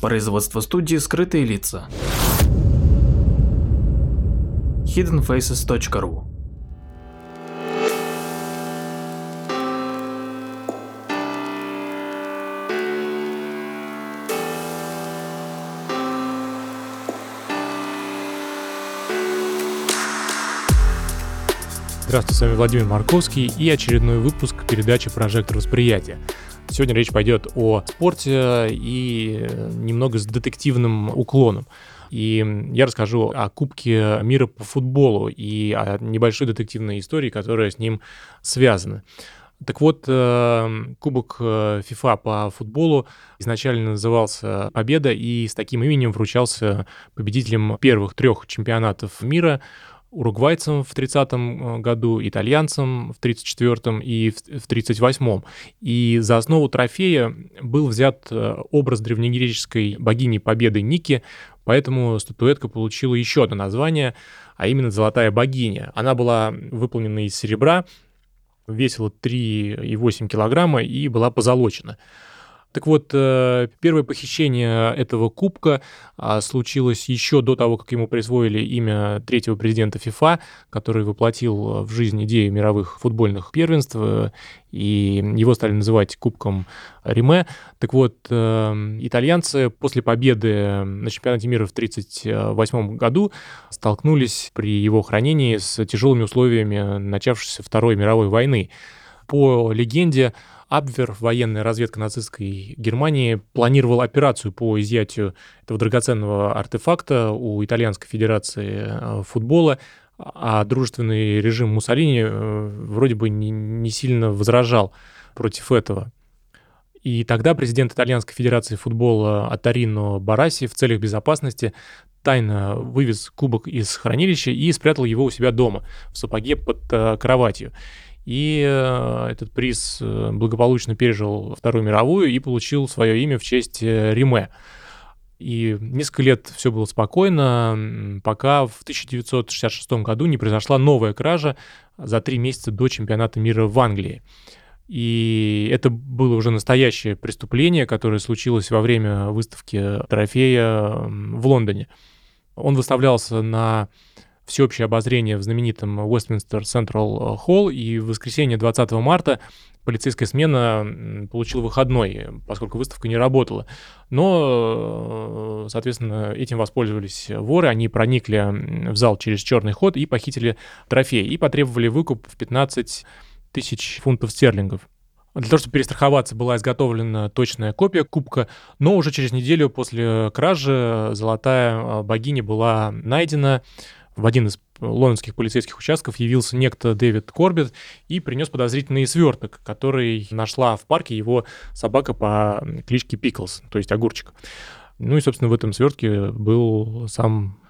Производство студии «Скрытые лица». hiddenfaces.ru Здравствуйте, с вами Владимир Марковский и очередной выпуск передачи «Прожектор восприятия». Сегодня речь пойдет о спорте и немного с детективным уклоном. И я расскажу о Кубке мира по футболу и о небольшой детективной истории, которая с ним связана. Так вот, э, Кубок э, ФИФА по футболу изначально назывался «Победа» и с таким именем вручался победителям первых трех чемпионатов мира – уругвайцам в 30-м э, году, итальянцам в 34-м и в 38-м. И за основу трофея был взят э, образ древнегреческой богини Победы Ники, поэтому статуэтка получила еще одно название, а именно «Золотая богиня». Она была выполнена из серебра, весила 3,8 килограмма и была позолочена. Так вот, э, первое похищение этого кубка а, случилось еще до того, как ему присвоили имя третьего президента ФИФА, который воплотил в жизнь идею мировых футбольных первенств, э, и его стали называть Кубком Риме. Так вот, э, итальянцы после победы на чемпионате мира в 1938 году столкнулись при его хранении с тяжелыми условиями начавшейся Второй мировой войны. По легенде, Абвер, военная разведка нацистской Германии, планировал операцию по изъятию этого драгоценного артефакта у Итальянской Федерации э, футбола, а дружественный режим Муссолини э, вроде бы не, сильно возражал против этого. И тогда президент Итальянской Федерации футбола Атарино Бараси в целях безопасности тайно вывез кубок из хранилища и спрятал его у себя дома, в сапоге под э, кроватью. И э, этот приз э, благополучно пережил Вторую мировую и получил свое имя в честь э, Риме. И несколько лет все было спокойно, пока в 1966 году не произошла новая кража за три месяца до чемпионата мира в Англии. И это было уже настоящее преступление, которое случилось во время выставки трофея в Лондоне. Он выставлялся на всеобщее обозрение в знаменитом Westminster Central Hall, и в воскресенье 20 марта полицейская смена получила выходной, поскольку выставка не работала. Но, э, соответственно, этим воспользовались воры, они проникли в зал через черный ход и похитили трофей, и потребовали выкуп в 15 тысяч фунтов стерлингов. Для того, чтобы перестраховаться, была изготовлена точная копия кубка, но уже через неделю после кражи золотая богиня была найдена, в один из лондонских полицейских участков явился некто Дэвид Корбет и принес подозрительный сверток, который нашла в парке его собака по кличке Пиклс, то есть огурчик. Ну и, собственно, в этом свертке был сам,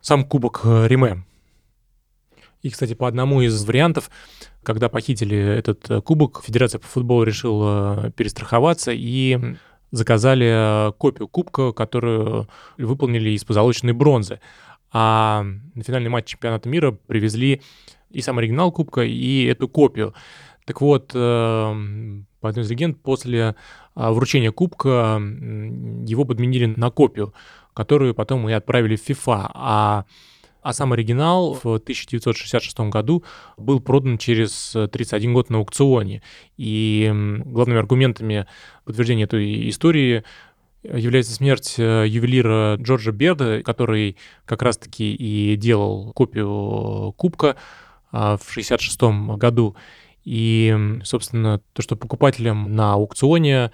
сам кубок Риме. И, кстати, по одному из вариантов, когда похитили этот кубок, Федерация по футболу решила перестраховаться и заказали копию кубка, которую выполнили из позолоченной бронзы а на финальный матч чемпионата мира привезли и сам оригинал кубка, и эту копию. Так вот, э, по одной из легенд, после а, вручения кубка его подменили на копию, которую потом и отправили в FIFA. А, а сам оригинал в 1966 году был продан через 31 год на аукционе. И главными аргументами подтверждения этой истории является смерть э, ювелира Джорджа Берда, который как раз-таки и делал копию кубка а, в 66 году. И, собственно, то, что покупателем на аукционе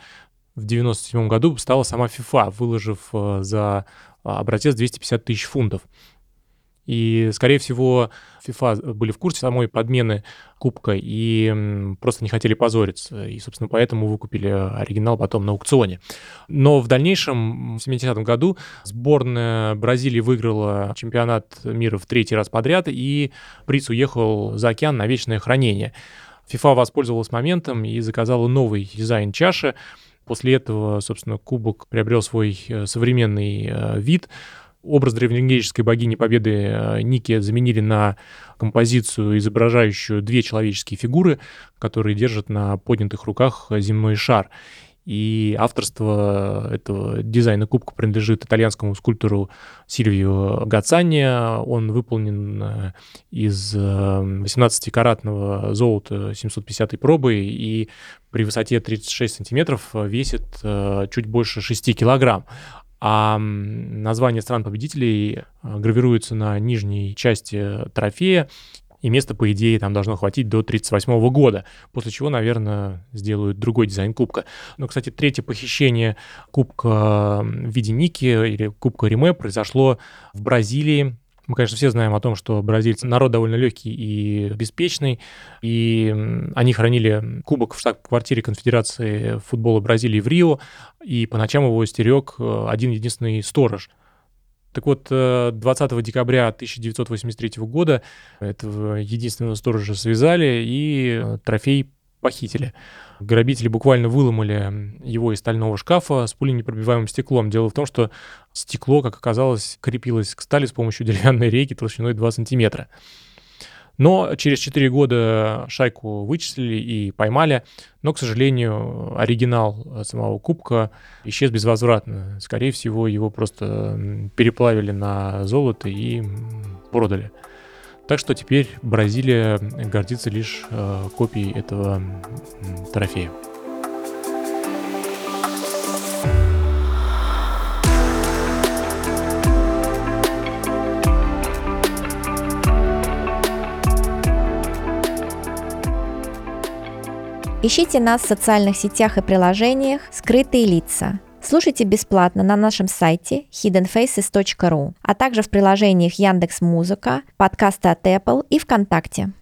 в 97 году стала сама FIFA, выложив э, за образец 250 тысяч фунтов. И, скорее всего, FIFA были в курсе самой подмены кубка и просто не хотели позориться. И, собственно, поэтому выкупили оригинал потом на аукционе. Но в дальнейшем, в 70-м году, сборная Бразилии выиграла чемпионат мира в третий раз подряд, и приз уехал за океан на вечное хранение. FIFA воспользовалась моментом и заказала новый дизайн чаши. После этого, собственно, кубок приобрел свой э, современный э, вид — образ древнегреческой богини Победы э, Ники заменили на композицию, изображающую две человеческие фигуры, которые держат на поднятых руках земной шар. и авторство этого дизайна кубка принадлежит итальянскому скульптору Сильвио Гацани. Он выполнен э, из 18-каратного золота 750 пробы и при высоте 36 сантиметров весит чуть больше 6 килограмм а название стран-победителей гравируется на нижней части трофея, и места, по идее, там должно хватить до 1938 года, после чего, наверное, сделают другой дизайн кубка. Но, кстати, третье похищение кубка в виде Ники или кубка Риме произошло в Бразилии мы, конечно, все знаем о том, что бразильцы народ довольно легкий и беспечный, и они хранили кубок в штаб-квартире Конфедерации футбола Бразилии в Рио, и по ночам его стерег э, один единственный сторож – так вот, 20 э, декабря 1983 года этого единственного сторожа связали и э, трофей похитили. Грабители буквально выломали его из стального шкафа с пуленепробиваемым стеклом. Дело в том, что стекло, как оказалось, крепилось к стали с помощью деревянной рейки толщиной 2 сантиметра. Но через 4 года шайку вычислили и поймали, но, к сожалению, оригинал самого кубка исчез безвозвратно. Скорее всего, его просто переплавили на золото и продали. Так что теперь Бразилия гордится лишь э, копией этого трофея. Ищите нас в социальных сетях и приложениях «Скрытые лица». Слушайте бесплатно на нашем сайте hiddenfaces.ru, а также в приложениях Яндекс Музыка, подкасты от Apple и ВКонтакте.